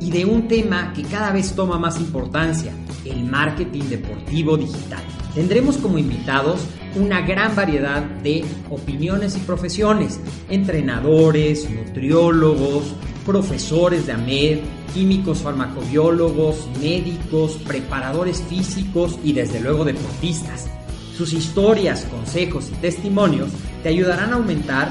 y de un tema que cada vez toma más importancia, el marketing deportivo digital. Tendremos como invitados una gran variedad de opiniones y profesiones, entrenadores, nutriólogos, profesores de AMED, químicos farmacobiólogos, médicos, preparadores físicos y desde luego deportistas. Sus historias, consejos y testimonios te ayudarán a aumentar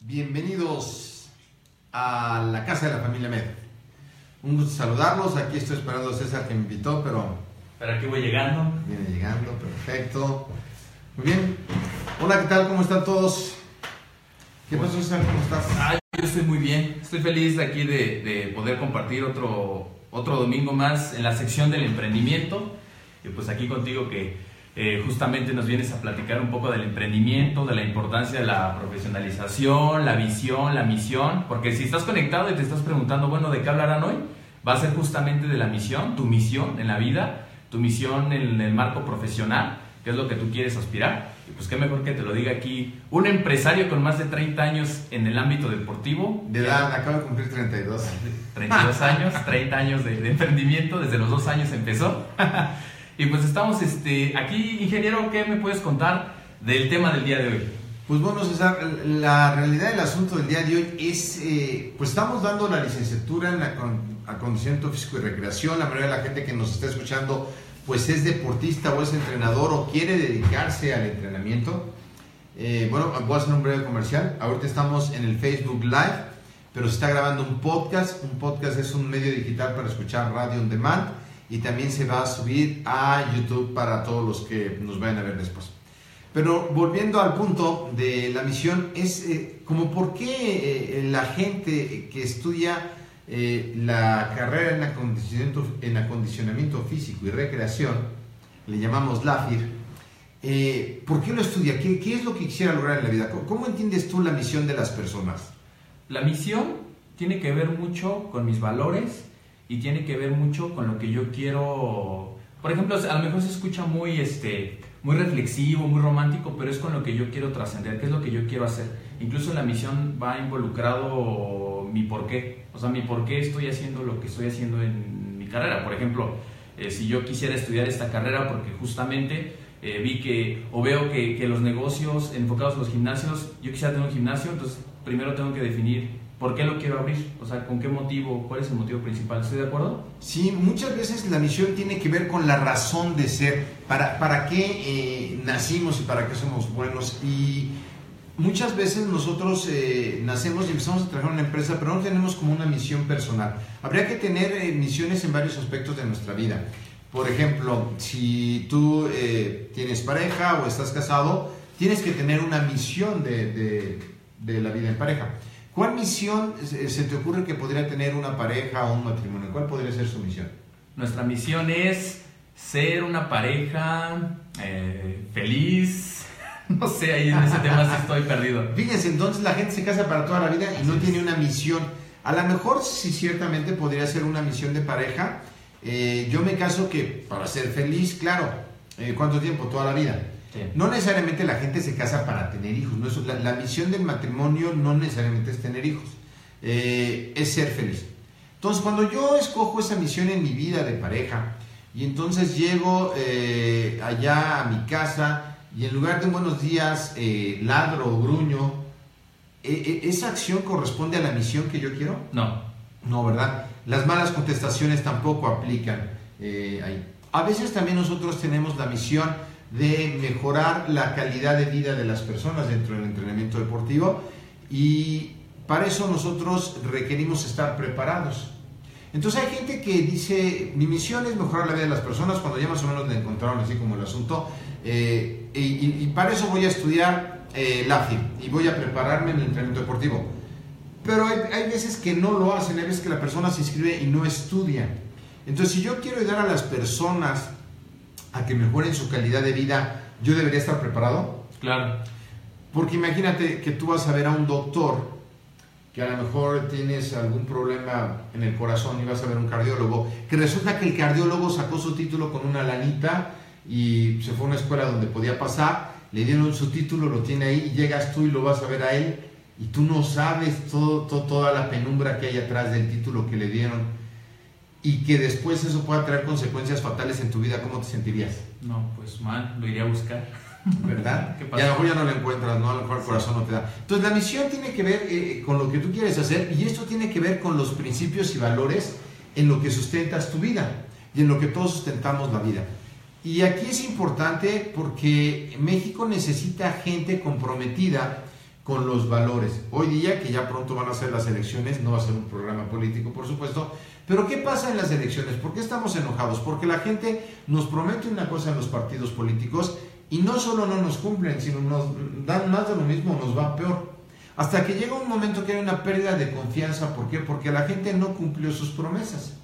Bienvenidos a la casa de la familia Med. Un gusto saludarlos. Aquí estoy esperando a César que me invitó, pero Pero aquí voy llegando. viene llegando. Perfecto. Muy bien. Hola, ¿qué tal? ¿Cómo están todos? ¿Qué pasó, César? ¿Cómo estás? Ay, yo estoy muy bien. Estoy feliz de aquí de, de poder compartir otro, otro domingo más en la sección del emprendimiento. Y pues aquí contigo que eh, justamente nos vienes a platicar un poco del emprendimiento, de la importancia de la profesionalización, la visión, la misión. Porque si estás conectado y te estás preguntando, bueno, ¿de qué hablarán hoy? Va a ser justamente de la misión, tu misión en la vida, tu misión en el marco profesional, que es lo que tú quieres aspirar. Y pues qué mejor que te lo diga aquí un empresario con más de 30 años en el ámbito deportivo. De edad, acabo de cumplir 32. 32 años, 30 años de, de emprendimiento, desde los dos años empezó. y pues estamos este, aquí, ingeniero, ¿qué me puedes contar del tema del día de hoy? Pues bueno, César, la realidad del asunto del día de hoy es, eh, pues estamos dando la licenciatura en acon- acondicionamiento físico y recreación. La mayoría de la gente que nos está escuchando, pues es deportista o es entrenador o quiere dedicarse al entrenamiento. Eh, bueno, voy a hacer un breve comercial. Ahorita estamos en el Facebook Live, pero se está grabando un podcast. Un podcast es un medio digital para escuchar radio on demand y también se va a subir a YouTube para todos los que nos vayan a ver después. Pero volviendo al punto de la misión, es eh, como por qué eh, la gente que estudia eh, la carrera en acondicionamiento, en acondicionamiento físico y recreación, le llamamos LAFIR, eh, ¿por qué lo estudia? ¿Qué, ¿Qué es lo que quisiera lograr en la vida? ¿Cómo, cómo entiendes tú la misión de las personas? La misión tiene que ver mucho con mis valores y tiene que ver mucho con lo que yo quiero. Por ejemplo, a lo mejor se escucha muy, este, muy reflexivo, muy romántico, pero es con lo que yo quiero trascender, qué es lo que yo quiero hacer. Incluso la misión va involucrado mi por qué, o sea, mi por qué estoy haciendo lo que estoy haciendo en mi carrera. Por ejemplo, eh, si yo quisiera estudiar esta carrera porque justamente eh, vi que, o veo que, que los negocios enfocados en los gimnasios, yo quisiera tener un gimnasio, entonces primero tengo que definir por qué lo quiero abrir, o sea, con qué motivo, cuál es el motivo principal. ¿Estoy de acuerdo? Sí, muchas veces la misión tiene que ver con la razón de ser, para, para qué eh, nacimos y para qué somos buenos. Y muchas veces nosotros eh, nacemos y empezamos a trabajar en una empresa, pero no tenemos como una misión personal. Habría que tener eh, misiones en varios aspectos de nuestra vida. Por ejemplo, si tú eh, tienes pareja o estás casado, tienes que tener una misión de, de- de la vida en pareja. ¿Cuál misión se te ocurre que podría tener una pareja o un matrimonio? ¿Cuál podría ser su misión? Nuestra misión es ser una pareja eh, feliz. No sé, ahí en ese tema sí estoy perdido. Fíjense, entonces la gente se casa para toda la vida y no tiene una misión. A lo mejor sí ciertamente podría ser una misión de pareja. Eh, yo me caso que para ser feliz, claro. Eh, ¿Cuánto tiempo? Toda la vida. Sí. No necesariamente la gente se casa para tener hijos. ¿no? Eso- la, la misión del matrimonio no necesariamente es tener hijos, eh, es ser feliz. Entonces, cuando yo escojo esa misión en mi vida de pareja y entonces llego eh, allá a mi casa y en lugar de un buenos días eh, ladro o gruño, eh, ¿esa acción corresponde a la misión que yo quiero? No. No, ¿verdad? Las malas contestaciones tampoco aplican ahí. A veces también nosotros tenemos la misión de mejorar la calidad de vida de las personas dentro del entrenamiento deportivo y para eso nosotros requerimos estar preparados. Entonces hay gente que dice, mi misión es mejorar la vida de las personas cuando ya más o menos le encontraron así como el asunto eh, y, para eso voy a estudiar eh, la y voy a prepararme en el entrenamiento deportivo. Pero hay, hay veces que no lo hacen, hay veces que la persona se inscribe y no estudia. Entonces, si yo quiero ayudar a las personas a que mejoren su calidad de vida, yo debería estar preparado. Claro. Porque imagínate que tú vas a ver a un doctor que a lo mejor tienes algún problema en el corazón y vas a ver a un cardiólogo, que resulta que el cardiólogo sacó su título con una lanita y se fue a una escuela donde podía pasar, le dieron su título, lo tiene ahí, y llegas tú y lo vas a ver a él y tú no sabes todo, todo- toda la penumbra que hay atrás del título que le dieron y que después eso pueda traer consecuencias fatales en tu vida, ¿cómo te sentirías? No, pues mal, lo iría a buscar. ¿verdad? ¿Qué y pasó? a lo mejor ya no lo encuentras, ¿no? A lo mejor el corazón no te da. Entonces la misión tiene que ver eh, con lo que tú quieres hacer y esto tiene que ver con los principios y valores en lo que sustentas tu vida y en lo que todos sustentamos la vida. Y aquí es importante porque México necesita gente comprometida con los valores. Hoy día, que ya pronto van a ser las elecciones, no va a ser un programa político, por supuesto, pero ¿qué pasa en las elecciones? ¿Por qué estamos enojados? Porque la gente nos promete una cosa en los partidos políticos y no solo no nos cumplen, sino nos dan más de lo mismo, nos va peor. Hasta que llega un momento que hay una pérdida de confianza. ¿Por qué? Porque la gente no cumplió sus promesas.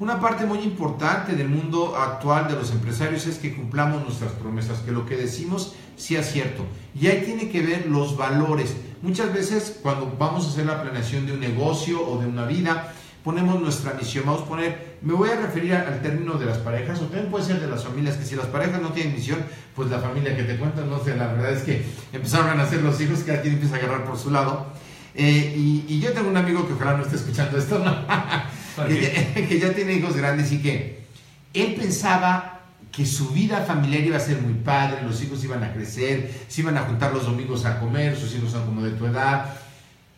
Una parte muy importante del mundo actual de los empresarios es que cumplamos nuestras promesas, que lo que decimos sea cierto. Y ahí tiene que ver los valores. Muchas veces cuando vamos a hacer la planeación de un negocio o de una vida, ponemos nuestra misión. Vamos a poner, me voy a referir al término de las parejas, o también puede ser de las familias, que si las parejas no tienen misión, pues la familia que te cuento, no sé, la verdad es que empezaron a nacer los hijos, cada quien empieza a agarrar por su lado. Eh, y, y yo tengo un amigo que ojalá no esté escuchando esto, ¿no? ¿Por que, ya, que ya tiene hijos grandes y que él pensaba que su vida familiar iba a ser muy padre, los hijos iban a crecer, se iban a juntar los domingos a comer, sus hijos son como de tu edad.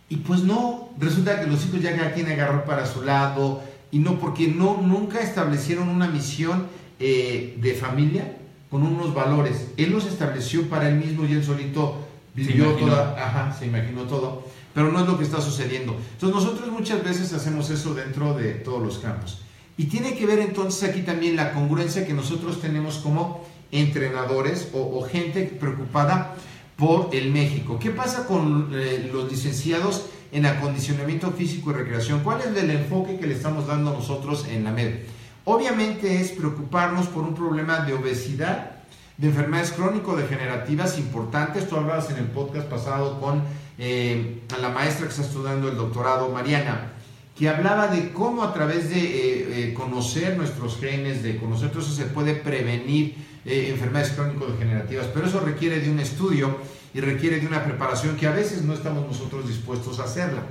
Y pues no, resulta que los hijos ya cada quien agarró para su lado y no, porque no, nunca establecieron una misión eh, de familia con unos valores. Él los estableció para él mismo y él solito vivió imaginó. toda, ajá, se imaginó todo, pero no es lo que está sucediendo. Entonces nosotros muchas veces hacemos eso dentro de todos los campos. Y tiene que ver entonces aquí también la congruencia que nosotros tenemos como entrenadores o, o gente preocupada por el México. ¿Qué pasa con eh, los licenciados en acondicionamiento físico y recreación? ¿Cuál es el enfoque que le estamos dando nosotros en la MED? Obviamente es preocuparnos por un problema de obesidad, de enfermedades crónico-degenerativas importantes. Tú hablabas en el podcast pasado con eh, a la maestra que está estudiando el doctorado, Mariana, que hablaba de cómo a través de eh, eh, conocer nuestros genes, de conocer todo eso, se puede prevenir enfermedades crónico-degenerativas. Pero eso requiere de un estudio y requiere de una preparación que a veces no estamos nosotros dispuestos a hacerla.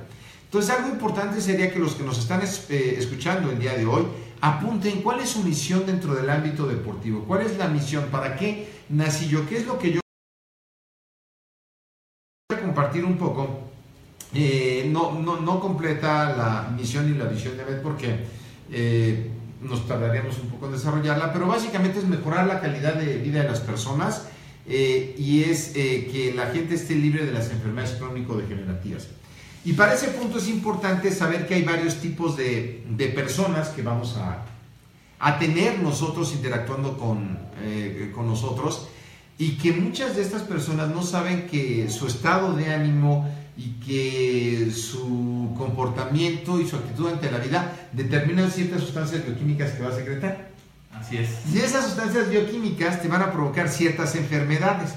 Entonces, algo importante sería que los que nos están es- escuchando el día de hoy apunten cuál es su misión dentro del ámbito deportivo, cuál es la misión, para qué nací yo, qué es lo que yo compartir un poco. Eh, no, no, no completa la misión y la visión de MED porque eh, nos tardaríamos un poco en desarrollarla, pero básicamente es mejorar la calidad de vida de las personas eh, y es que la gente esté libre de las enfermedades crónico-degenerativas. Y para ese punto es importante saber que hay varios tipos de, de personas que vamos a, a tener nosotros interactuando con, con nosotros y que muchas de estas personas no saben que su estado de ánimo y que su comportamiento y su actitud ante la vida determinan ciertas sustancias bioquímicas que va a secretar. Así es. Y esas sustancias bioquímicas te van a provocar ciertas enfermedades.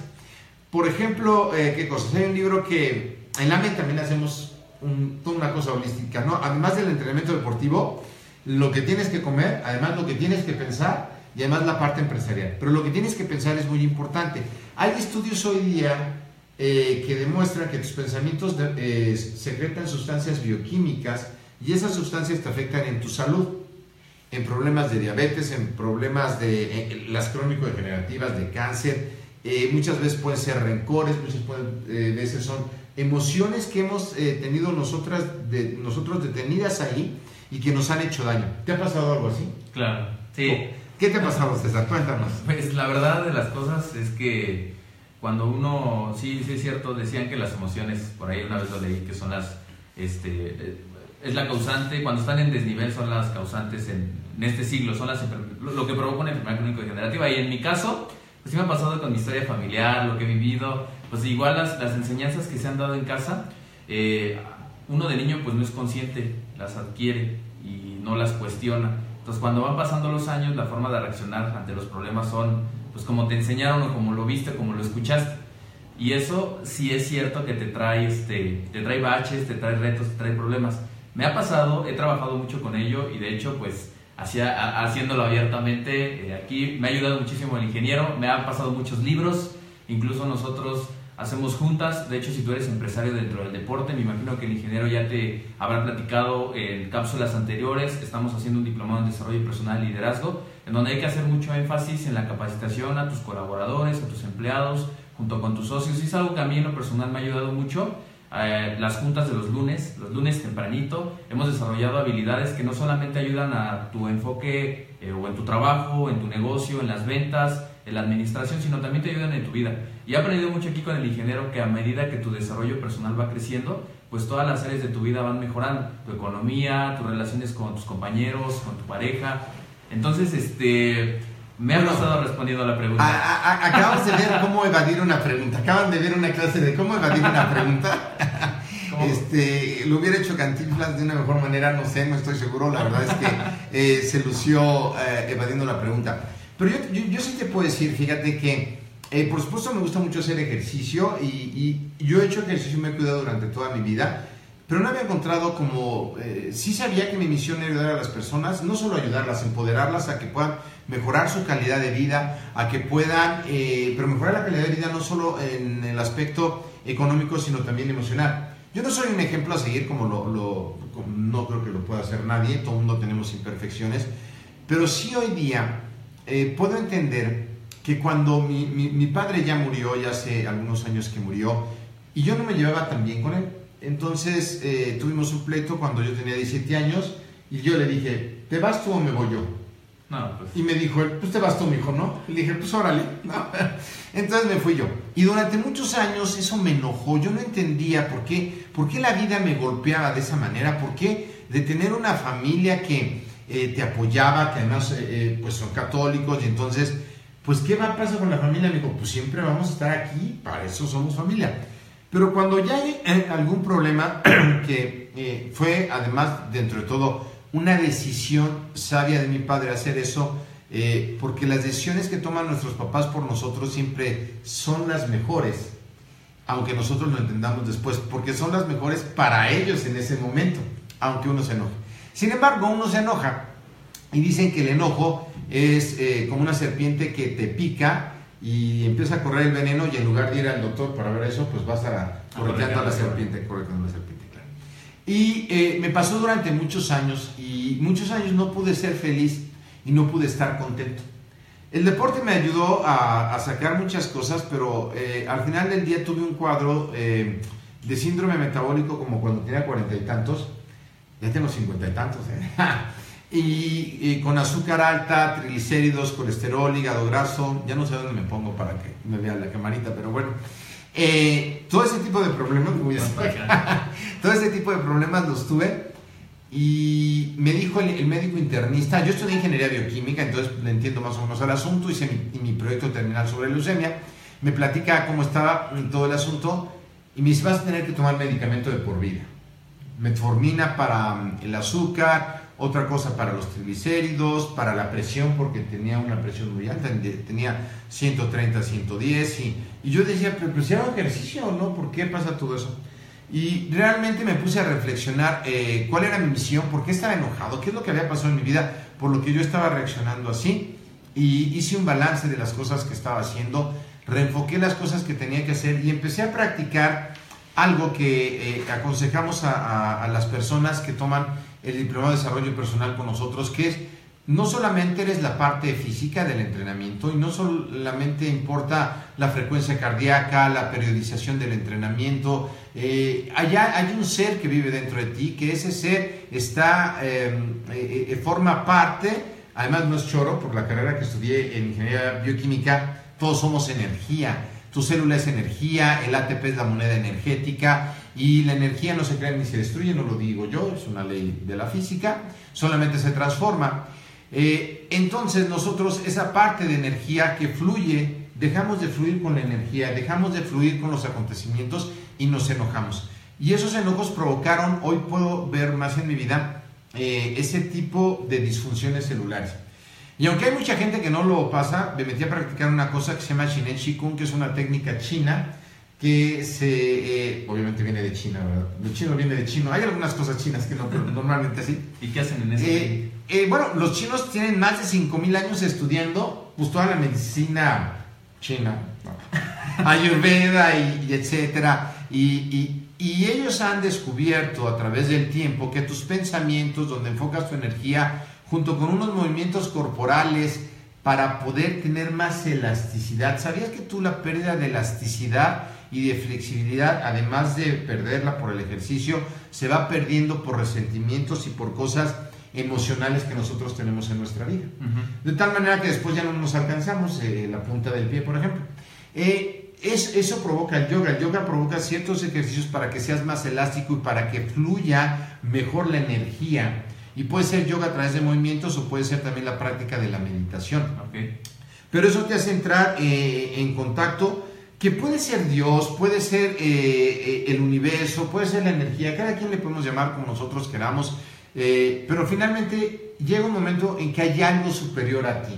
Por ejemplo, eh, ¿qué cosas? Hay un libro que en la mente también hacemos un- toda una cosa holística, ¿no? Además del entrenamiento deportivo, lo que tienes que comer, además lo que tienes que pensar, y además la parte empresarial. Pero lo que tienes que pensar es muy importante. Hay estudios hoy día eh, que demuestran que tus pensamientos de- eh, secretan sustancias bioquímicas y esas sustancias te afectan en tu salud, en problemas de diabetes, en problemas de eh, las crónico-degenerativas, de cáncer. eh, muchas veces pueden ser rencores, muchas pueden- eh, veces son emociones que hemos eh, tenido nosotras de, nosotros detenidas ahí y que nos han hecho daño. ¿Te ha pasado algo así? Claro, sí. ¿Qué te ha pasado, César? Cuéntanos. Pues la verdad de las cosas es que cuando uno, sí, sí es cierto, decían que las emociones, por ahí una vez lo leí, que son las, este, eh, es la causante, cuando están en desnivel son las causantes en, este siglo, son las lo que provoca una enfermedad crónico-degenerativa. Y en mi caso, pues sí me ha pasado con mi historia familiar, lo que he vivido, pues igual las, las enseñanzas que se han dado en casa, eh, uno de niño pues no es consciente, las adquiere y no las cuestiona. Entonces cuando van pasando los años, la forma de reaccionar ante los problemas son pues como te enseñaron o como lo viste, como lo escuchaste. Y eso sí es cierto que te trae, este, te trae baches, te trae retos, te trae problemas. Me ha pasado, he trabajado mucho con ello y de hecho pues hacía, ha- haciéndolo abiertamente eh, aquí me ha ayudado muchísimo el ingeniero, me han pasado muchos libros, incluso nosotros hacemos juntas, de hecho si tú eres empresario dentro del deporte, me imagino que el ingeniero ya te habrá platicado en cápsulas anteriores, estamos haciendo un diplomado en desarrollo personal y liderazgo, en donde hay que hacer mucho énfasis en la capacitación a tus colaboradores, a tus empleados, junto con tus socios, y es algo que a mí en lo personal me ha ayudado mucho. Eh, las juntas de los lunes, los lunes tempranito, hemos desarrollado habilidades que no solamente ayudan a tu enfoque eh, o en tu trabajo, en tu negocio, en las ventas, en la administración, sino también te ayudan en tu vida. Y he aprendido mucho aquí con el ingeniero que a medida que tu desarrollo personal va creciendo, pues todas las áreas de tu vida van mejorando, tu economía, tus relaciones con tus compañeros, con tu pareja. Entonces, este, me ha Bueno. pasado respondiendo a la pregunta. A- a- acabamos de ver cómo evadir una pregunta. Acaban de ver una clase de cómo evadir una pregunta. ¿Cómo? Este, lo hubiera hecho Cantinflas de una mejor manera, no sé, no estoy seguro. La verdad es que eh, se lució eh, evadiendo la pregunta. Pero yo, yo, yo sí te puedo decir, fíjate que, eh, por supuesto, me gusta mucho hacer ejercicio y, y yo he hecho ejercicio y me he cuidado durante toda mi vida. Pero no había encontrado como, eh, sí sabía que mi misión era ayudar a las personas, no solo ayudarlas, empoderarlas a que puedan mejorar su calidad de vida, a que puedan, eh, pero mejorar la calidad de vida no solo en el aspecto económico, sino también emocional. Yo no soy un ejemplo a seguir como lo, lo- como no creo que lo pueda hacer nadie, todo el mundo tenemos imperfecciones, pero sí hoy día eh, puedo entender que cuando mi, mi- mi padre ya murió, ya hace algunos años que murió, y yo no me llevaba tan bien con él. Entonces eh, tuvimos un pleito cuando yo tenía 17 años y yo le dije, ¿te vas tú o me voy yo? No, pues, Y me dijo pues te vas tú, mijo, ¿no? Y le dije, pues órale. ¿no? Entonces me fui yo. Y durante muchos años eso me enojó. Yo no entendía por qué, por qué la vida me golpeaba de esa manera, por qué de tener una familia que eh, te apoyaba, que además eh, eh, pues son católicos y entonces, pues ¿qué va a pasar con la familia? Me dijo, pues siempre vamos a estar aquí, para eso somos familia. Pero cuando ya hay algún problema que fue además dentro de todo una decisión sabia de mi padre hacer eso, porque las decisiones que toman nuestros papás por nosotros siempre son las mejores, aunque nosotros lo entendamos después, porque son las mejores para ellos en ese momento, aunque uno se enoje. Sin embargo, uno se enoja y dicen que el enojo es eh, como una serpiente que te pica y empieza a correr el veneno y en lugar de ir al doctor para ver eso, pues vas a correteando a la serpiente, correteando a la serpiente, claro. Y eh, me pasó durante muchos años y muchos años no pude ser feliz y no pude estar contento. El deporte me ayudó a, a sacar muchas cosas, pero eh, al final del día tuve un cuadro de síndrome metabólico como cuando tenía cuarenta y tantos, ya tengo cincuenta y tantos, ¿eh? y, y con azúcar alta, triglicéridos, colesterol, hígado graso, ya no sé dónde me pongo para que me vea la camarita, pero bueno, eh, todo ese tipo de problemas, voy a todo ese tipo de problemas los tuve y me dijo el, el médico internista, yo estudié ingeniería bioquímica, entonces le entiendo más o menos el asunto, hice mi, y mi proyecto terminal sobre leucemia, me platica cómo estaba todo el asunto y me dice, vas a tener que tomar medicamento de por vida. Metformina para mm, el azúcar, otra cosa para los triglicéridos, para la presión, porque tenía una presión muy alta, tenía 130, 110, y, yo decía, pero, pero hago ejercicio, ¿no? ¿Por qué pasa todo eso? Y realmente me puse a reflexionar eh, cuál era mi misión, por qué estaba enojado, qué es lo que había pasado en mi vida, por lo que yo estaba reaccionando así. y hice un balance de las cosas que estaba haciendo, reenfoqué las cosas que tenía que hacer y empecé a practicar algo que eh, aconsejamos a, las personas que toman el diplomado de desarrollo personal con nosotros, que es no solamente eres la parte física del entrenamiento y no solamente importa la frecuencia cardíaca, la periodización del entrenamiento, eh, allá hay un ser que vive dentro de ti, que ese ser está, eh, eh, eh, forma parte, además no es choro, por la carrera que estudié en ingeniería bioquímica, todos somos energía. Tu célula es energía, el ATP es la moneda energética y la energía no se crea ni se destruye, no lo digo yo, es una ley de la física, solamente se transforma. Eh, entonces nosotros esa parte de energía que fluye, dejamos de fluir con la energía, dejamos de fluir con los acontecimientos y nos enojamos. Y esos enojos provocaron, hoy puedo ver más en mi vida, eh, ese tipo de disfunciones celulares. Y aunque hay mucha gente que no lo pasa, me metí a practicar una cosa que se llama Shinen Shikun, que es una técnica china que se, eh, obviamente viene de China, ¿verdad? Lo chino viene de chino. Hay algunas cosas chinas que no, pero normalmente sí. ¿Y qué hacen en ese? Eh, eh, bueno, los chinos tienen más de 5.000 años estudiando pues, toda la medicina china, ¿no? ayurveda y, y etcétera. Y, y- y ellos han descubierto a través del tiempo que tus pensamientos, donde enfocas tu energía, junto con unos movimientos corporales, para poder tener más elasticidad. ¿Sabías que tú la pérdida de elasticidad y de flexibilidad, además de perderla por el ejercicio, se va perdiendo por resentimientos y por cosas emocionales que nosotros tenemos en nuestra vida? De tal manera que después ya no nos alcanzamos eh, la punta del pie, por ejemplo. Eh, es- eso provoca el yoga. El yoga provoca ciertos ejercicios para que seas más elástico y para que fluya mejor la energía. Y puede ser yoga a través de movimientos o puede ser también la práctica de la meditación. Pero eso te hace entrar eh, en contacto que puede ser Dios, puede ser eh, eh, el universo, puede ser la energía, cada quien le podemos llamar como nosotros queramos, eh, pero finalmente llega un momento en que hay algo superior a ti.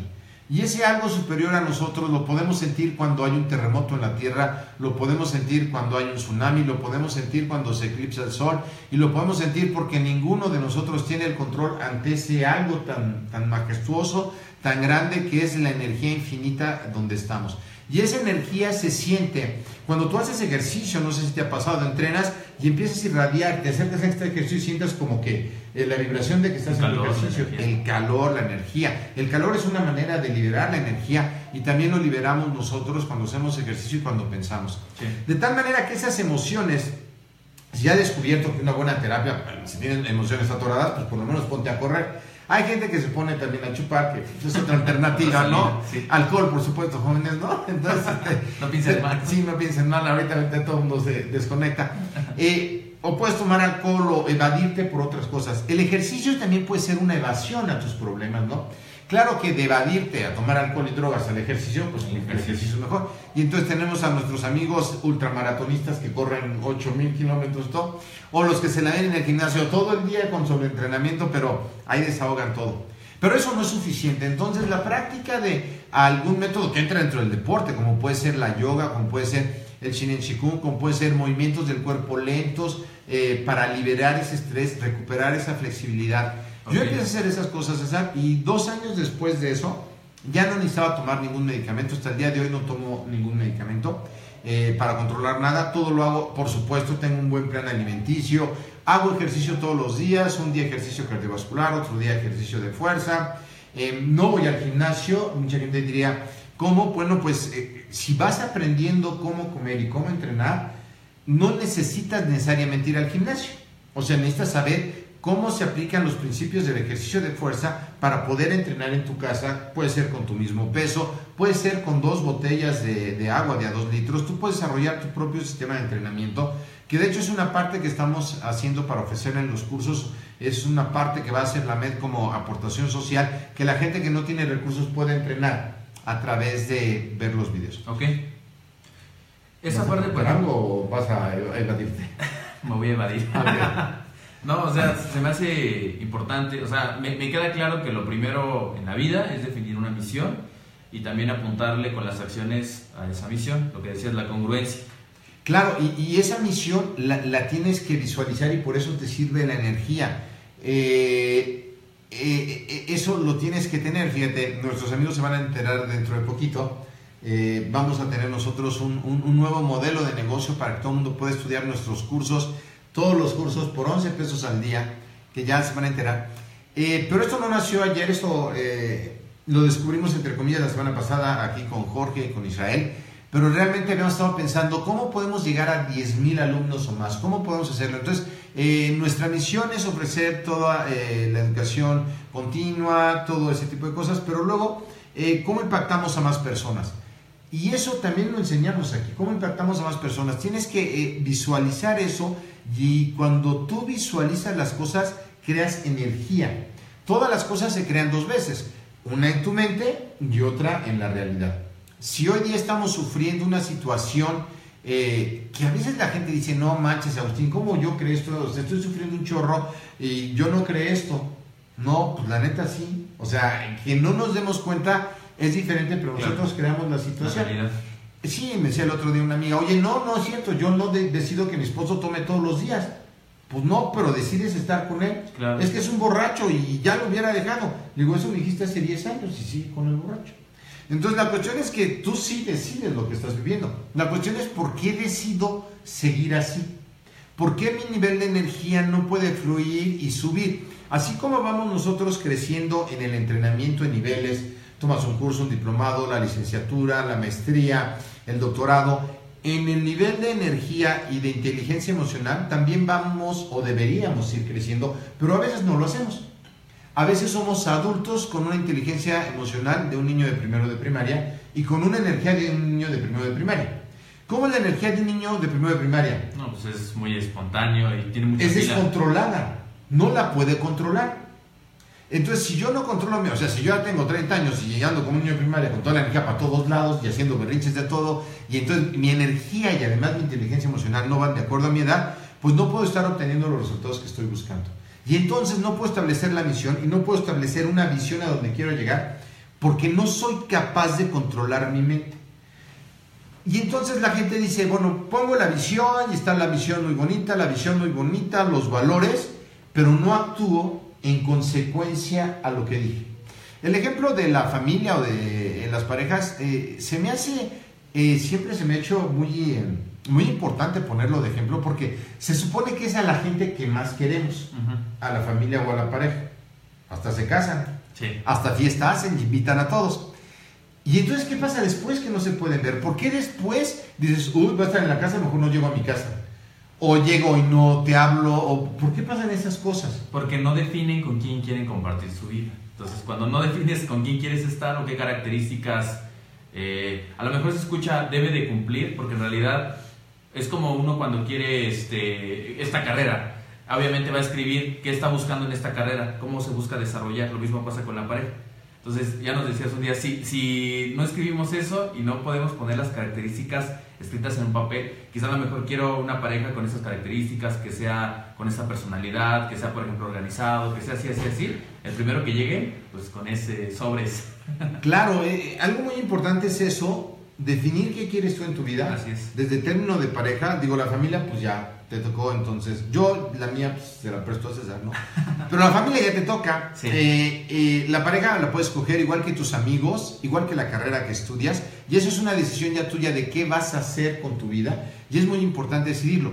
Y ese algo superior a nosotros lo podemos sentir cuando hay un terremoto en la Tierra, lo podemos sentir cuando hay un tsunami, lo podemos sentir cuando se eclipsa el sol y lo podemos sentir porque ninguno de nosotros tiene el control ante ese algo tan, tan majestuoso, tan grande que es la energía infinita donde estamos. Y esa energía se siente cuando tú haces ejercicio, no sé si te ha pasado, entrenas y empiezas a irradiar, te acercas a este ejercicio y sientes como que eh, la vibración de que estás El calor, la ejercicio, el calor, la energía. El calor es una manera de liberar la energía y también lo liberamos nosotros cuando hacemos ejercicio y cuando pensamos. Sí. De tal manera que esas emociones, si ha descubierto que una buena terapia, si tienen emociones atoradas, pues por lo menos ponte a correr. Hay gente que se pone también a chupar, que es otra alternativa, ¿no? Sí. Alcohol, por supuesto, jóvenes, ¿no? Entonces, este, No piensen mal. Sí, no piensen mal, ahorita, ahorita todo el mundo se desconecta. Eh, o puedes tomar alcohol o evadirte por otras cosas. El ejercicio también puede ser una evasión a tus problemas, ¿no? Claro que de evadirte a tomar alcohol y drogas al ejercicio, pues el ejercicio mejor. Y entonces tenemos a nuestros amigos ultramaratonistas que corren 8000 kilómetros, todo, o los que se la ven en el gimnasio todo el día con sobreentrenamiento, pero ahí desahogan todo. Pero eso no es suficiente. Entonces la práctica de algún método que entra dentro del deporte, como puede ser la yoga, como puede ser el shinen shikun, como puede ser movimientos del cuerpo lentos eh, para liberar ese estrés, recuperar esa flexibilidad. Yo empecé a hacer esas cosas, César, y dos años después de eso ya no necesitaba tomar ningún medicamento. Hasta el día de hoy no tomo ningún medicamento eh, para controlar nada. Todo lo hago, por supuesto, tengo un buen plan alimenticio. Hago ejercicio todos los días, un día ejercicio cardiovascular, otro día ejercicio de fuerza. Eh, no voy al gimnasio, mucha gente diría, ¿cómo? Bueno, pues eh, si vas aprendiendo cómo comer y cómo entrenar, no necesitas necesariamente ir al gimnasio. O sea, necesitas saber cómo se aplican los principios del ejercicio de fuerza para poder entrenar en tu casa. Puede ser con tu mismo peso, puede ser con dos botellas de, de agua de a dos litros. Tú puedes desarrollar tu propio sistema de entrenamiento, que de hecho es una parte que estamos haciendo para ofrecer en los cursos. Es una parte que va a ser la MED como aportación social, que la gente que no tiene recursos puede entrenar a través de ver los videos. Ok. Esa ¿Vas a parte, pues, preguntar algo o vas a evadirte? me voy a evadir. No, o sea, se me hace importante, o sea, me, me queda claro que lo primero en la vida es definir una misión y también apuntarle con las acciones a esa misión, lo que decías, la congruencia. Claro, y, y esa misión la, la tienes que visualizar y por eso te sirve la energía. Eh, eh, eh, eso lo tienes que tener. Fíjate, nuestros amigos se van a enterar dentro de poquito. Eh, vamos a tener nosotros un, un- un nuevo modelo de negocio para que todo el mundo pueda estudiar nuestros cursos, todos los cursos por 11 pesos al día, que ya se van a enterar. Eh, pero esto no nació ayer, esto eh, lo descubrimos entre comillas la semana pasada aquí con Jorge y con Israel. Pero realmente habíamos estado pensando cómo podemos llegar a 10.000 alumnos o más, cómo podemos hacerlo. Entonces, eh, nuestra misión es ofrecer toda eh, la educación continua, todo ese tipo de cosas, pero luego, eh, ¿cómo impactamos a más personas? Y eso también lo enseñamos aquí, cómo impactamos a más personas. Tienes que eh, visualizar eso y cuando tú visualizas las cosas, creas energía. Todas las cosas se crean dos veces, una en tu mente y otra en la realidad. Si hoy día estamos sufriendo una situación eh, que a veces la gente dice, no manches, Agustín, ¿cómo yo creo esto? Estoy sufriendo un chorro y yo no creo esto. No, pues la neta sí. O sea, que no nos demos cuenta es diferente, pero Claro. nosotros creamos la situación. Sí, me decía el otro día una amiga, oye, no, no es cierto, yo no de- decido que mi esposo tome todos los días. Pues no, pero decides estar con él. Claro. Es que es un borracho y ya lo hubiera dejado. Digo, eso me dijiste hace 10 años y sigue con el borracho. Entonces la cuestión es que tú sí decides lo que estás viviendo. La cuestión es por qué decido seguir así. ¿Por qué mi nivel de energía no puede fluir y subir? Así como vamos nosotros creciendo en el entrenamiento en niveles, tomas un curso, un diplomado, la licenciatura, la maestría, el doctorado, en el nivel de energía y de inteligencia emocional también vamos o deberíamos ir creciendo, pero a veces no lo hacemos. A veces somos adultos con una inteligencia emocional de un niño de primero de primaria y con una energía de un niño de primero de primaria. ¿Cómo es la energía de un niño de primero de primaria? No, pues es muy espontáneo y tiene mucha es pila. descontrolada, no la puede controlar. Entonces, si yo no controlo mi, o sea, si yo ya tengo 30 años y ando como un niño primaria con toda la energía para todos lados y haciendo berrinches de todo, y entonces mi energía y además mi inteligencia emocional no van de acuerdo a mi edad, pues no puedo estar obteniendo los resultados que estoy buscando. Y entonces no puedo establecer la misión y no puedo establecer una visión a donde quiero llegar porque no soy capaz de controlar mi mente. Y entonces la gente dice, bueno, pongo la visión y está la visión muy bonita, la visión muy bonita, los valores, pero no actúo en consecuencia a lo que dije. El ejemplo de la familia o de en las parejas eh, se me hace, eh, siempre se me ha hecho muy, eh, muy importante ponerlo de ejemplo porque se supone que es a la gente que más queremos, a la familia o a la pareja. Hasta se casan, Sí. hasta fiesta hacen invitan a todos. Y entonces, ¿qué pasa después que no se pueden ver? ¿Por qué después dices, uy, va a estar en la casa, mejor no llego a mi casa? O llego y no te hablo, o ¿por qué pasan esas cosas? Porque no definen con quién quieren compartir su vida. Entonces, cuando no defines con quién quieres estar o qué características, eh, a lo mejor se escucha debe de cumplir, porque en realidad es como uno cuando quiere este, esta carrera. Obviamente va a escribir qué está buscando en esta carrera, cómo se busca desarrollar. Lo mismo pasa con la pareja. Entonces, ya nos decías un día, si, si no escribimos eso y no podemos poner las características escritas en un papel, quizá a lo mejor quiero una pareja con esas características, que sea con esa personalidad, que sea, por ejemplo, organizado, que sea así, así, así. El primero que llegue, pues con ese sobres. Claro, eh, algo muy importante es eso, definir qué quieres tú en tu vida. Así es. Desde término de pareja, digo, la familia, pues ya te tocó, entonces yo, la mía, pues se la presto a César, ¿no? Pero la familia ya te toca. Sí. Eh, eh, la pareja la puedes escoger igual que tus amigos, igual que la carrera que estudias, y eso es una decisión ya tuya de qué vas a hacer con tu vida, y es muy importante decidirlo.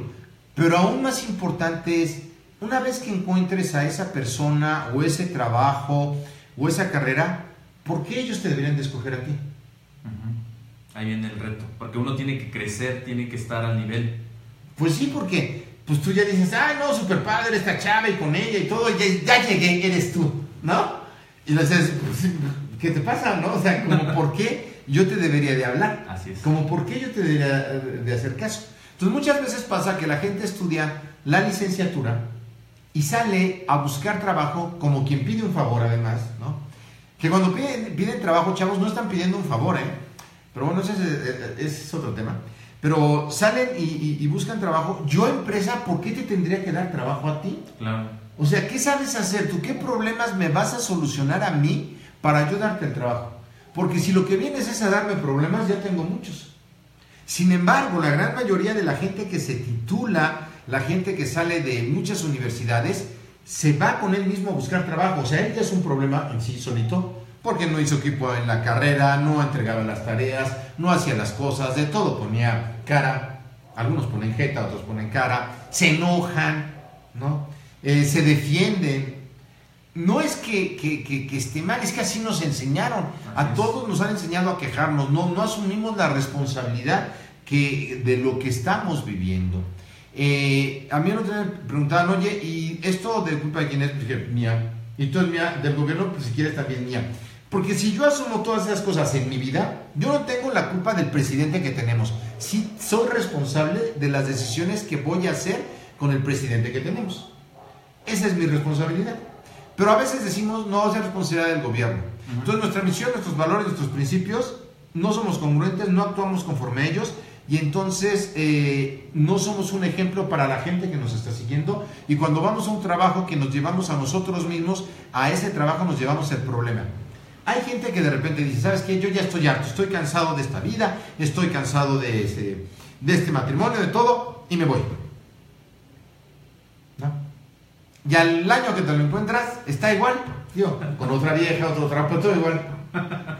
Pero aún más importante es, una vez que encuentres a esa persona o ese trabajo o esa carrera, ¿por qué ellos te deberían de escoger a ti? Ahí viene el reto, porque uno tiene que crecer, tiene que estar al nivel. Pues sí, porque pues tú ya dices, ay, no, super padre esta chava y con ella y todo, ya, ya llegué, eres tú, ¿no? Y le dices, pues, ¿qué te pasa, no? O sea, como, ¿por qué yo te debería de hablar? Así es. Como, ¿por qué yo te debería eh, de hacer caso? Entonces, muchas veces pasa que la gente estudia la licenciatura y sale a buscar trabajo como quien pide un favor, además, ¿no? Que cuando piden, piden trabajo, chavos, no están pidiendo un favor, ¿eh? Pero bueno, ese es, eh, ese es otro tema. Pero salen y, y- y buscan trabajo. Yo, empresa, ¿por qué te tendría que dar trabajo a ti? Claro. O sea, ¿qué sabes hacer? ¿Tú qué problemas me vas a solucionar a mí para ayudarte al trabajo? Porque si lo que vienes es a darme problemas, ya tengo muchos. Sin embargo, la gran mayoría de la gente que se titula, la gente que sale de muchas universidades, se va con él mismo a buscar trabajo. O sea, él ya es un problema en sí solito, porque no hizo equipo en la carrera, no entregaba las tareas, no hacía las cosas, de todo ponía cara. Algunos ponen jeta, otros ponen cara, se enojan, ¿no? Eh, se defienden. No es que, que- que- que esté mal, es que así nos enseñaron. Así A todos nos han enseñado a quejarnos, no, no asumimos la responsabilidad que, de lo que estamos viviendo. Eh, a mí no me preguntaban, oye, ¿y esto de culpa de quién es? Pues dije, mía. Y tú es mía, del gobierno, pues si quieres también mía. Porque si yo asumo todas esas cosas en mi vida, yo no tengo la culpa del presidente que tenemos. Sí soy responsable de las decisiones que voy a hacer con el presidente que tenemos. Esa es mi responsabilidad. Pero a veces decimos, no, es responsabilidad del gobierno. Entonces nuestra misión, nuestros valores, nuestros principios, no somos congruentes, no actuamos conforme a ellos y entonces eh, no somos un ejemplo para la gente que nos está siguiendo y cuando vamos a un trabajo que nos llevamos a nosotros mismos, a ese trabajo nos llevamos el problema. Hay gente que de repente dice, ¿sabes qué? Yo ya estoy harto, estoy cansado de esta vida, estoy cansado de este, de este matrimonio, de todo, y me voy. ¿No? Y al año que te lo encuentras, está igual, tío, con otra vieja, otro trapo, todo igual.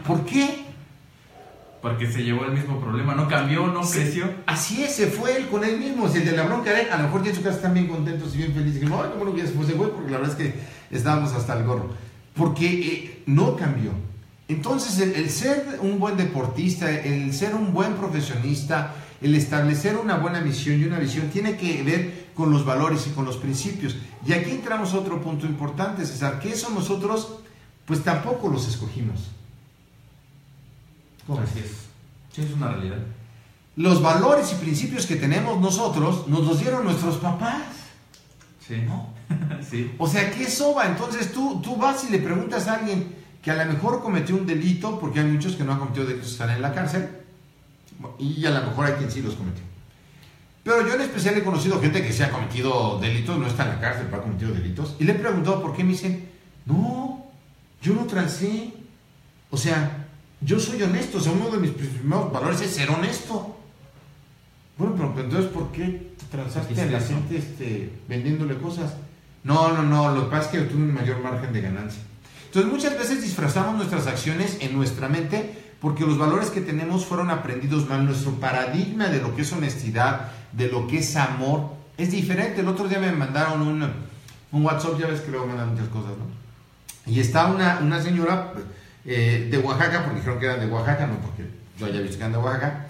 ¿Por qué? Porque se llevó el mismo problema, no cambió, no Sí. creció. Así es, se fue él con él mismo. Si el de la bronca era él, a lo mejor ya en su casa están bien contentos y bien felices. Qué bueno que ya se fue porque la verdad es que estábamos hasta el gorro. Porque eh, no cambió. Entonces, el, el ser un buen deportista, el ser un buen profesionista, el establecer una buena misión y una visión, tiene que ver con los valores y con los principios. Y aquí entramos a otro punto importante, César, que eso nosotros, pues tampoco los escogimos. ¿Cómo? Así es. Sí, es una realidad. Los valores y principios que tenemos nosotros nos los dieron nuestros papás. Sí. ¿no? sí. O sea, ¿qué soba? Entonces tú, tú vas y le preguntas a alguien que a lo mejor cometió un delito, porque hay muchos que no han cometido delitos están en la cárcel, y a lo mejor hay quien sí los cometió. Pero yo en especial he conocido gente que se ha cometido delitos, no está en la cárcel, pero ha cometido delitos, y le he preguntado por qué me dicen, no, yo no transé. O sea, yo soy honesto, o sea, uno de mis primeros valores es ser honesto. Bueno, pero entonces, ¿por qué transaste a la gente este, vendiéndole cosas? No, no, no, lo que pasa es que yo tuve un mayor margen de ganancia. Entonces, muchas veces disfrazamos nuestras acciones en nuestra mente porque los valores que tenemos fueron aprendidos mal. Nuestro paradigma de lo que es honestidad, de lo que es amor, es diferente. El otro día me mandaron un, un WhatsApp, ya ves que luego mandan muchas cosas, ¿no? Y está una, una señora eh, de Oaxaca, porque dijeron que eran de Oaxaca, no porque yo haya visto que eran de Oaxaca.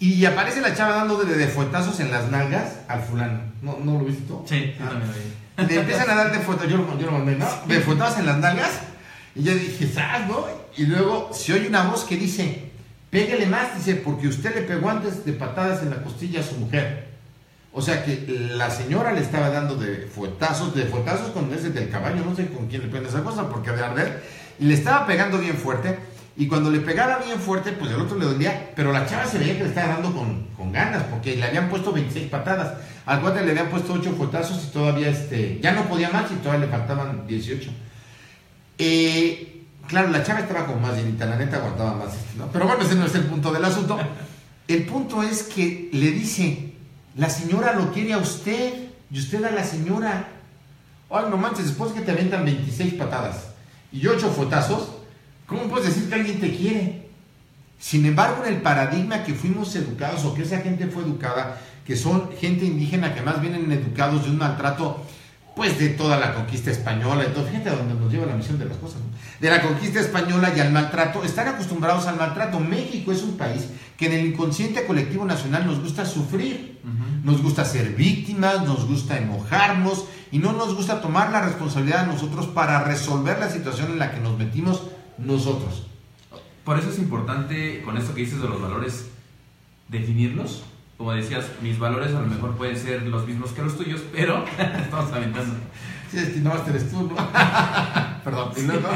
Y aparece la chava dándole de fuetazos en las nalgas al fulano. ¿No, no lo viste tú? Sí, yo Ah. también lo vi. Le empiezan a dar de fuetazos, yo lo, yo lo mandé, ¿no? De fuetazos en las nalgas. Y yo dije, ¿sabes, no? Y luego se oye una voz que dice, pégale más, dice, porque usted le pegó antes de patadas en la costilla a su mujer. O sea que la señora le estaba dando de fuetazos, de fuetazos con ese del caballo, no sé con quién le pone esa cosa, porque de arder. Y le estaba pegando bien fuerte. Y cuando le pegaba bien fuerte, pues el otro le dolía. Pero la chava se veía que le estaba dando con, con ganas, porque le habían puesto 26 patadas. Al cuate le habían puesto 8 fuetazos y todavía este, ya no podía más y todavía le faltaban 18. Eh, claro, la chava estaba como más llenita, la neta aguantaba más. este, ¿no? Pero bueno, ese no es el punto del asunto. El punto es que le dice, la señora lo quiere a usted y usted a la señora. Ay, no manches, después que te aventan 26 patadas y 8 fotazos, ¿cómo puedes decir que alguien te quiere? Sin embargo, en el paradigma que fuimos educados o que esa gente fue educada, que son gente indígena que más vienen educados de un maltrato, pues de toda la conquista española, entonces fíjate a dónde nos lleva la misión de las cosas, ¿no? de la conquista española y al maltrato, están acostumbrados al maltrato. México es un país que en el inconsciente colectivo nacional nos gusta sufrir, nos gusta ser víctimas, nos gusta enojarnos y no nos gusta tomar la responsabilidad de nosotros para resolver la situación en la que nos metimos nosotros. Por eso es importante, con esto que dices de los valores, definirlos. Como decías, mis valores a lo mejor pueden ser los mismos que los tuyos, pero estamos aventando. Sí, es que no eres tú, ¿no? Perdón. Y luego,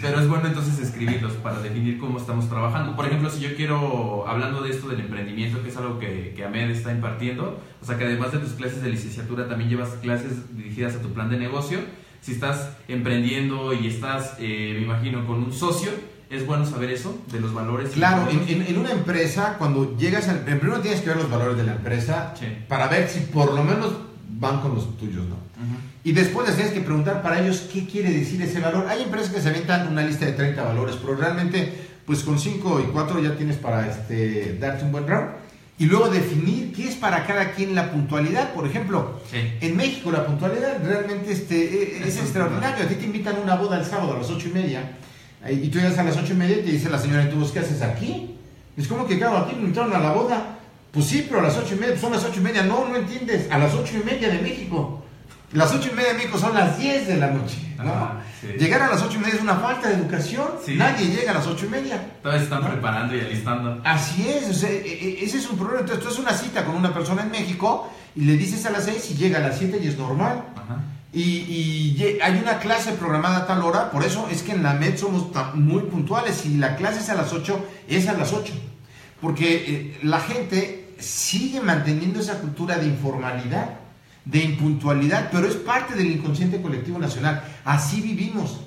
Pero es bueno entonces escribirlos para definir cómo estamos trabajando. Por ejemplo, si yo quiero, hablando de esto del emprendimiento, que es algo que, que Ahmed está impartiendo, o sea que además de tus clases de licenciatura también llevas clases dirigidas a tu plan de negocio. Si estás emprendiendo y estás, eh, me imagino, con un socio, es bueno saber eso, de los valores. Claro, en, valores. en- en una empresa, cuando llegas al... Primero tienes que ver los valores de la empresa Sí. para ver si por lo menos van con los tuyos, ¿no? Y después les tienes que preguntar para ellos qué quiere decir ese valor. Hay empresas que se aventan una lista de 30 valores, pero realmente, pues con 5 y 4 ya tienes para este, darte un buen round. Y luego definir qué es para cada quien la puntualidad. Por ejemplo, Sí. en México la puntualidad realmente este, e- es, Es extraordinario. A ti te invitan a una boda el sábado a las 8 y media y tú llegas a las 8 y media y te dice la señora, ¿y tú qué haces aquí? Es como que, claro, aquí me invitaron a la boda. Pues sí, pero a las 8 y media, pues son las 8 y media. No, no entiendes. A las 8 y media de México. Las 8 y media México son las 10 de la noche. ¿no? Ajá, sí. Llegar a las 8 y media es una falta de educación. Sí. Nadie llega a las 8 y media. Todavía se están ¿No? preparando y alistando. Así es, o sea, e- e- ese es un problema. Entonces, tú haces una cita con una persona en México y le dices a las 6 y llega a las 7 y es normal. Ajá. Y, y hay una clase programada a tal hora, por eso es que en la MED somos muy puntuales. Si la clase es a las 8, es a las 8. Porque eh, la gente sigue manteniendo esa cultura de informalidad, de impuntualidad, pero es parte del inconsciente colectivo nacional. Así vivimos.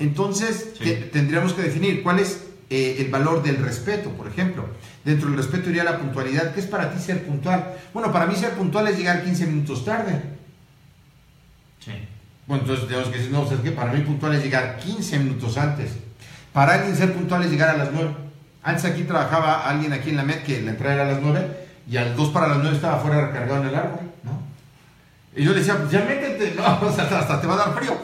Entonces, Sí. te- tendríamos que definir cuál es eh, el valor del respeto, por ejemplo. Dentro del respeto iría la puntualidad. ¿Qué es para ti ser puntual? Bueno, para mí ser puntual es llegar 15 minutos tarde. Sí. Bueno, entonces tenemos que decir, no, ¿sabes qué? Para mí puntual es llegar 15 minutos antes. Para alguien ser puntual es llegar a las 9. Antes aquí trabajaba alguien aquí en la MED que la entrada era a las 9 y al 2 para las 9 estaba fuera recargado en el árbol, ¿no? Y yo le decía, pues ya métete, no, hasta te va a dar frío.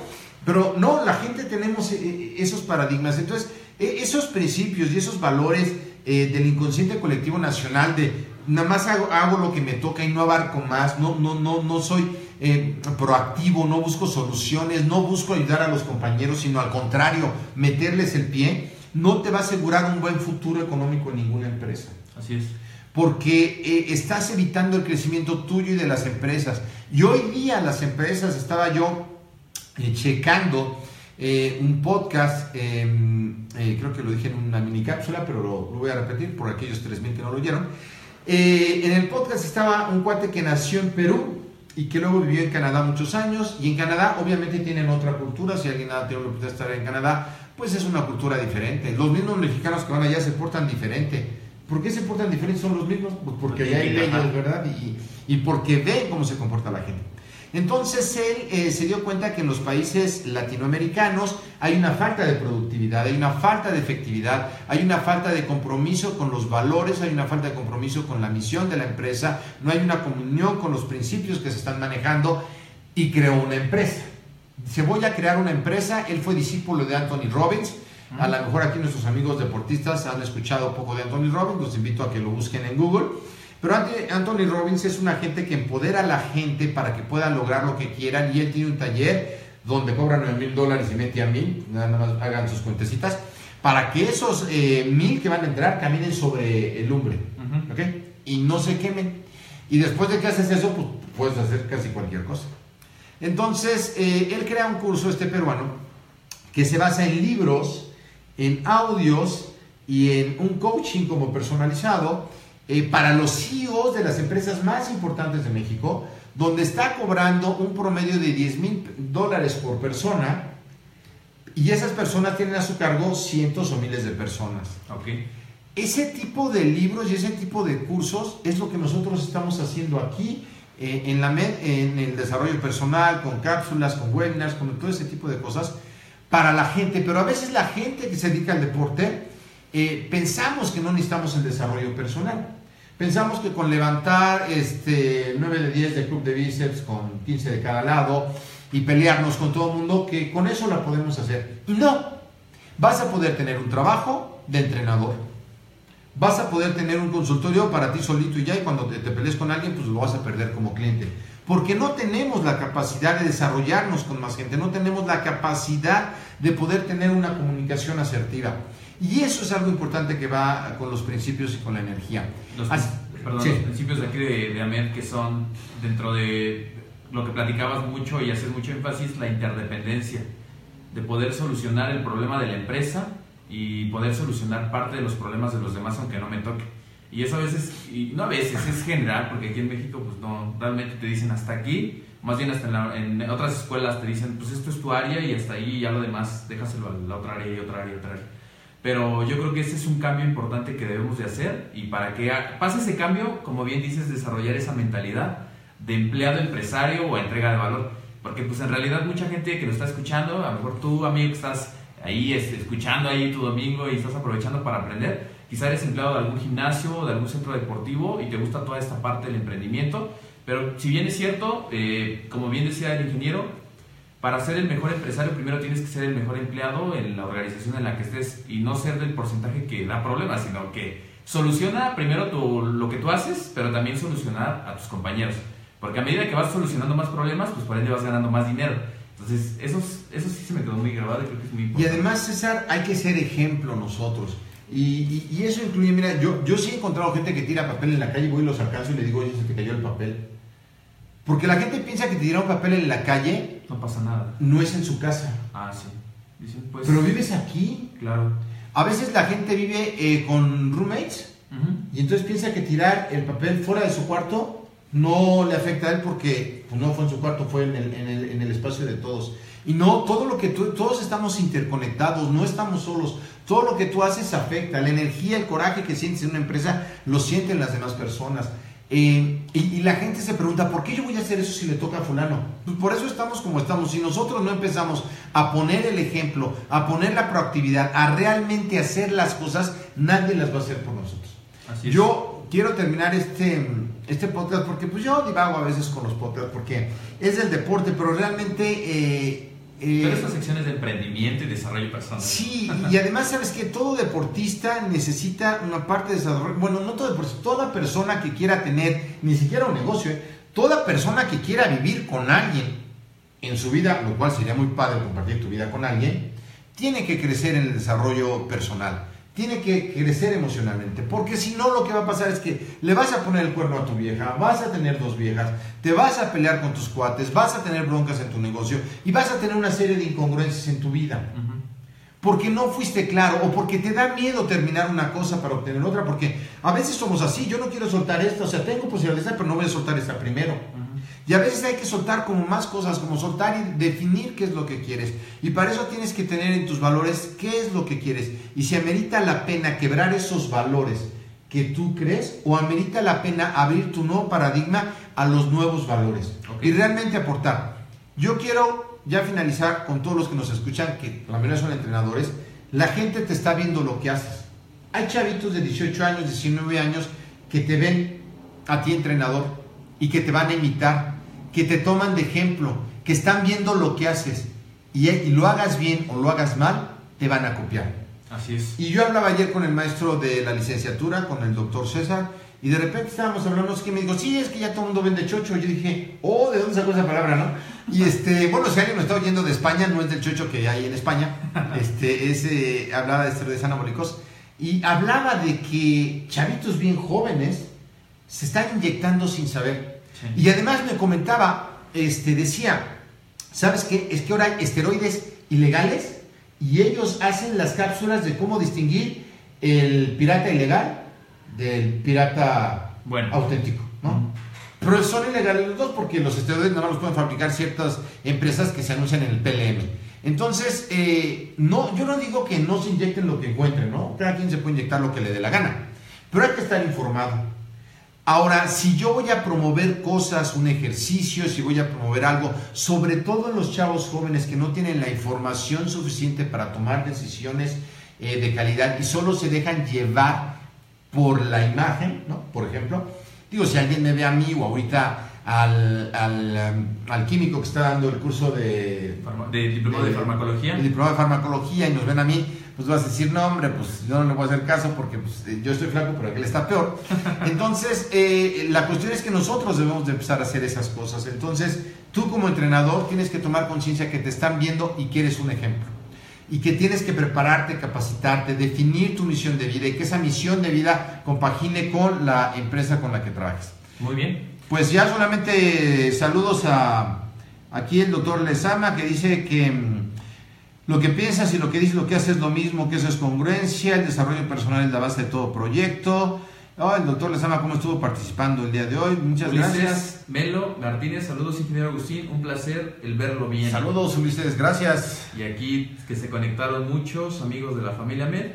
Pero no, la gente tenemos eh, eh, esos paradigmas. Entonces, eh, esos principios y esos valores eh, del inconsciente colectivo nacional de nada más hago, hago lo que me toca y no abarco más, no, no, no, no soy eh, proactivo, no busco soluciones, no busco ayudar a los compañeros, sino al contrario, meterles el pie, no te va a asegurar un buen futuro económico en ninguna empresa Así es. porque eh, estás evitando el crecimiento tuyo y de las empresas. Y hoy día las empresas, estaba yo eh, checando eh, un podcast, eh, eh, creo que lo dije en una mini cápsula, pero lo, lo voy a repetir por aquellos 3.000 que no lo oyeron. En el podcast estaba un cuate que nació en Perú y que luego vivió en Canadá muchos años. Y en Canadá obviamente tienen otra cultura. Si alguien ha tenido la oportunidad de estar en Canadá, pues es una cultura diferente. Los mismos mexicanos que van allá se portan diferente. ¿Por qué se portan diferentes? Son los mismos. Pues porque allá hay leyes, ¿verdad? Y, y porque ven cómo se comporta la gente. Entonces él eh, se dio cuenta que en los países latinoamericanos hay una falta de productividad, hay una falta de efectividad, hay una falta de compromiso con los valores, hay una falta de compromiso con la misión de la empresa, no hay una comunión con los principios que se están manejando y creó una empresa. Se voy a crear una empresa, él fue discípulo de Anthony Robbins, a lo mejor aquí nuestros amigos deportistas han escuchado un poco de Anthony Robbins, los invito a que lo busquen en Google. Pero Anthony Robbins es una gente que empodera a la gente para que puedan lograr lo que quieran y él tiene un taller donde cobra 9 mil dólares y mete a mil, nada más hagan sus cuentecitas, para que esos eh, mil que van a entrar caminen sobre el lumbre, Ujú. ¿ok? Y no se quemen. Y después de que haces eso, pues puedes hacer casi cualquier cosa. Entonces, eh, él crea un curso, este peruano, que se basa en libros, en audios y en un coaching como personalizado eh, para los CEOs de las empresas más importantes de México, donde está cobrando un promedio de 10 mil dólares por persona y esas personas tienen a su cargo cientos o miles de personas. Ok. Ese tipo de libros y ese tipo de cursos es lo que nosotros estamos haciendo aquí eh, en la MED, en el desarrollo personal, con cápsulas, con webinars, con todo ese tipo de cosas para la gente. Pero a veces la gente que se dedica al deporte eh, pensamos que no necesitamos el desarrollo personal. Pensamos que con levantar este 9 de 10 de club de bíceps con 15 de cada lado y pelearnos con todo el mundo, que con eso la podemos hacer. Y no, vas a poder tener un trabajo de entrenador. Vas a poder tener un consultorio para ti solito y ya, y cuando te, te pelees con alguien, pues lo vas a perder como cliente. Porque no tenemos la capacidad de desarrollarnos con más gente, no tenemos la capacidad de poder tener una comunicación asertiva. Y eso es algo importante que va con los principios y con la energía. Los, Así- perdón, sí. los principios de aquí de, de AMED que son dentro de lo que platicabas mucho y haces mucho énfasis, la interdependencia, de poder solucionar el problema de la empresa y poder solucionar parte de los problemas de los demás aunque no me toque. Y eso a veces, y no a veces, es general, porque aquí en México pues no, realmente te dicen hasta aquí, más bien hasta en, la- en otras escuelas te dicen pues esto es tu área y hasta ahí ya lo demás déjaselo a la otra área y otra área y otra área. Pero yo creo que ese es un cambio importante que debemos de hacer y para que pase ese cambio, como bien dices, desarrollar esa mentalidad de empleado empresario o entrega de valor. Porque pues en realidad mucha gente que lo está escuchando, a lo mejor tú, amigo, que estás ahí este, escuchando ahí tu domingo y estás aprovechando para aprender, quizá eres empleado de algún gimnasio o de algún centro deportivo y te gusta toda esta parte del emprendimiento, pero si bien es cierto, eh, como bien decía el ingeniero, para ser el mejor empresario primero tienes que ser el mejor empleado en la organización en la que estés y no ser del porcentaje que da problemas, sino que soluciona primero tu, lo que tú haces, pero también solucionar a tus compañeros. Porque a medida que vas solucionando más problemas, pues por ende vas ganando más dinero. Entonces, eso, eso sí se me quedó muy grabado y creo que es muy Y importante. además, César, hay que ser ejemplo nosotros. Y, y- y eso incluye, mira, yo, yo sí he encontrado gente que tira papel en la calle, voy y los alcanzo y le digo, oye, se te cayó el papel. Porque la gente piensa que te tira un papel en la calle, No pasa nada. no es en su casa. Ah, sí. Pues, Pero vives aquí. Claro. A veces la gente vive eh, con roommates y entonces piensa que tirar el papel fuera de su cuarto no le afecta a él porque pues, no fue en su cuarto, fue en el, en el- en el espacio de todos. Y no, todo lo que tú, todos estamos interconectados, no estamos solos. Todo lo que tú haces afecta. La energía, el coraje que sientes en una empresa, lo sienten las demás personas. Eh, y, y la gente se pregunta, ¿por qué yo voy a hacer eso si le toca a fulano? Pues por eso estamos como estamos. Si nosotros no empezamos a poner el ejemplo, a poner la proactividad, a realmente hacer las cosas, nadie las va a hacer por nosotros. Así. Yo quiero terminar este, este podcast porque pues yo divago a veces con los podcasts porque es del deporte, pero realmente... eh, eh, Pero esta sección es de emprendimiento y desarrollo personal. Sí, y además sabes que todo deportista necesita una parte de desarrollo. Bueno, no todo deportista, toda persona que quiera tener, ni siquiera un negocio, ¿eh? toda persona que quiera vivir con alguien en su vida, lo cual sería muy padre compartir tu vida con alguien, tiene que crecer en el desarrollo personal, tiene que crecer emocionalmente, porque si no lo que va a pasar es que le vas a poner el cuerno a tu vieja, vas a tener dos viejas, te vas a pelear con tus cuates, vas a tener broncas en tu negocio y vas a tener una serie de incongruencias en tu vida porque no fuiste claro o porque te da miedo terminar una cosa para obtener otra, porque a veces somos así, yo no quiero soltar esta, o sea, tengo posibilidades, pero no voy a soltar esta primero. Y a veces hay que soltar como más cosas, como soltar y definir qué es lo que quieres. Y para eso tienes que tener en tus valores qué es lo que quieres. Y si amerita la pena quebrar esos valores que tú crees o amerita la pena abrir tu nuevo paradigma a los nuevos valores. Y realmente aportar. Yo quiero ya finalizar con todos los que nos escuchan, que la mayoría son entrenadores. La gente te está viendo lo que haces. Hay chavitos de 18 años, 19 años que te ven a ti entrenador y que te van a imitar, que te toman de ejemplo, que están viendo lo que haces y, y lo hagas bien o lo hagas mal, te van a copiar. Así es. Y yo hablaba ayer con el maestro de la licenciatura, con el doctor César, y de repente estábamos hablando, es que me dijo, sí, es que ya todo el mundo vende chocho. Y yo dije, oh, ¿de dónde sacó esa palabra, no? Y este, bueno, si alguien me está oyendo de España, no es del chocho que hay en España, este, es, eh, hablaba de esteroides anabólicos, y hablaba de que chavitos bien jóvenes se están inyectando sin saber. Sí. Y además me comentaba, este, decía, ¿sabes qué? Es que ahora hay esteroides ilegales y ellos hacen las cápsulas de cómo distinguir el pirata ilegal del pirata Bueno. auténtico, ¿no? Pero son ilegales los dos porque los esteroides nada más los pueden fabricar ciertas empresas que se anuncian en el PLM. Entonces, eh, no, yo no digo que no se inyecten lo que encuentren, ¿no? Cada quien se puede inyectar lo que le dé la gana. Pero hay que estar informado. Ahora, si yo voy a promover cosas, un ejercicio, si voy a promover algo, sobre todo en los chavos jóvenes que no tienen la información suficiente para tomar decisiones eh, de calidad y solo se dejan llevar por la imagen, ¿no? Por ejemplo, digo, si alguien me ve a mí o ahorita al, al, um, al químico que está dando el curso de, de diplomado de farmacología. el diplomado de farmacología y nos ven a mí, pues vas a decir, no, hombre, pues yo no le voy a hacer caso porque pues, eh, yo estoy flaco, pero aquel está peor. Entonces, eh, la cuestión es que nosotros debemos de empezar a hacer esas cosas. Entonces, tú como entrenador tienes que tomar conciencia que te están viendo y que eres un ejemplo. Y que tienes que prepararte, capacitarte, definir tu misión de vida y que esa misión de vida compagine con la empresa con la que trabajes. Muy bien. Pues ya solamente saludos a aquí el doctor Lezama que dice que mm, lo que piensas y lo que dices, lo que haces es lo mismo, que eso es congruencia, el desarrollo personal es la base de todo proyecto. Oh, el doctor Lezama, ¿cómo estuvo participando el día de hoy? Muchas Ulises gracias. Melo Martínez, saludos ingeniero Agustín, un placer el verlo bien. Saludos, Ulises, gracias. Y aquí que se conectaron muchos amigos de la familia Med.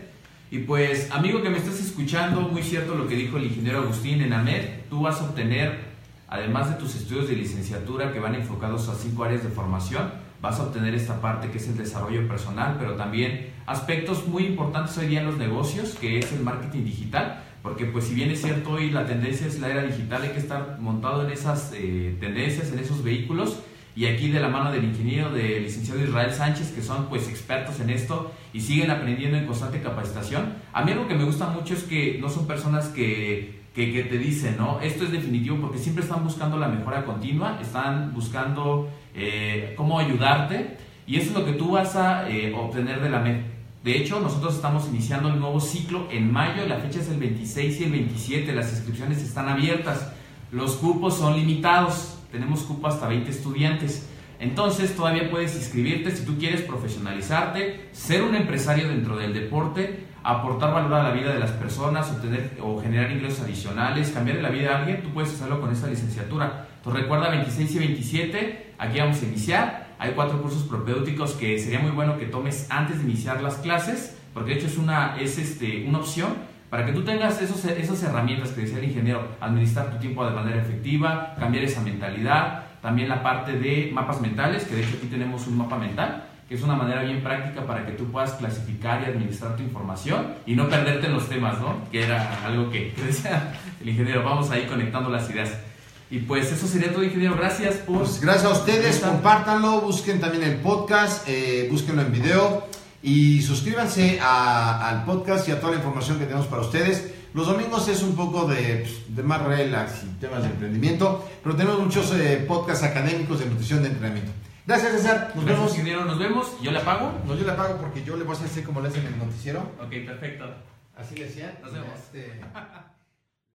Y pues, amigo que me estás escuchando, muy cierto lo que dijo el ingeniero Agustín en AMED, tú vas a obtener además de tus estudios de licenciatura que van enfocados a cinco áreas de formación, vas a obtener esta parte que es el desarrollo personal, pero también aspectos muy importantes hoy día en los negocios, que es el marketing digital, porque pues si bien es cierto hoy la tendencia es la era digital, hay que estar montado en esas eh, tendencias, en esos vehículos, y aquí de la mano del ingeniero, del licenciado Israel Sánchez, que son pues expertos en esto y siguen aprendiendo en constante capacitación. A mí algo que me gusta mucho es que no son personas que, que, te dicen, ¿no? Esto es definitivo porque siempre están buscando la mejora continua, están buscando eh, cómo ayudarte y eso es lo que tú vas a eh, obtener de la MED. De hecho, nosotros estamos iniciando el nuevo ciclo en mayo, la fecha es el 26 y el 27, las inscripciones están abiertas, los cupos son limitados, tenemos cupo hasta 20 estudiantes. Entonces todavía puedes inscribirte si tú quieres profesionalizarte, ser un empresario dentro del deporte, aportar valor a la vida de las personas, obtener o generar ingresos adicionales, cambiar la vida de alguien, tú puedes hacerlo con esta licenciatura. Entonces recuerda 26 y 27, aquí vamos a iniciar. Hay cuatro cursos propéuticos que sería muy bueno que tomes antes de iniciar las clases, porque de hecho es una, es este, una opción para que tú tengas esos, esas herramientas que decía el ingeniero, administrar tu tiempo de manera efectiva, cambiar esa mentalidad, también la parte de mapas mentales, que de hecho aquí tenemos un mapa mental, que es una manera bien práctica para que tú puedas clasificar y administrar tu información y no perderte en los temas, ¿no? Que era algo que, decía el ingeniero, vamos ahí conectando las ideas. Y pues eso sería todo, ingeniero. Gracias por... Pues gracias a ustedes, compártanlo, busquen también el podcast, eh, búsquenlo en video. Y suscríbanse al podcast y a toda la información que tenemos para ustedes. Los domingos es un poco de, pues, de más relax y temas de emprendimiento, pero tenemos muchos eh, podcasts académicos de nutrición de entrenamiento. Gracias, César. Nos vemos. Ingeniero, nos vemos. ¿Yo le apago? No, yo le apago porque yo le voy a hacer como le hacen en el noticiero. Ok, perfecto. Así le decía. Nos vemos. Este...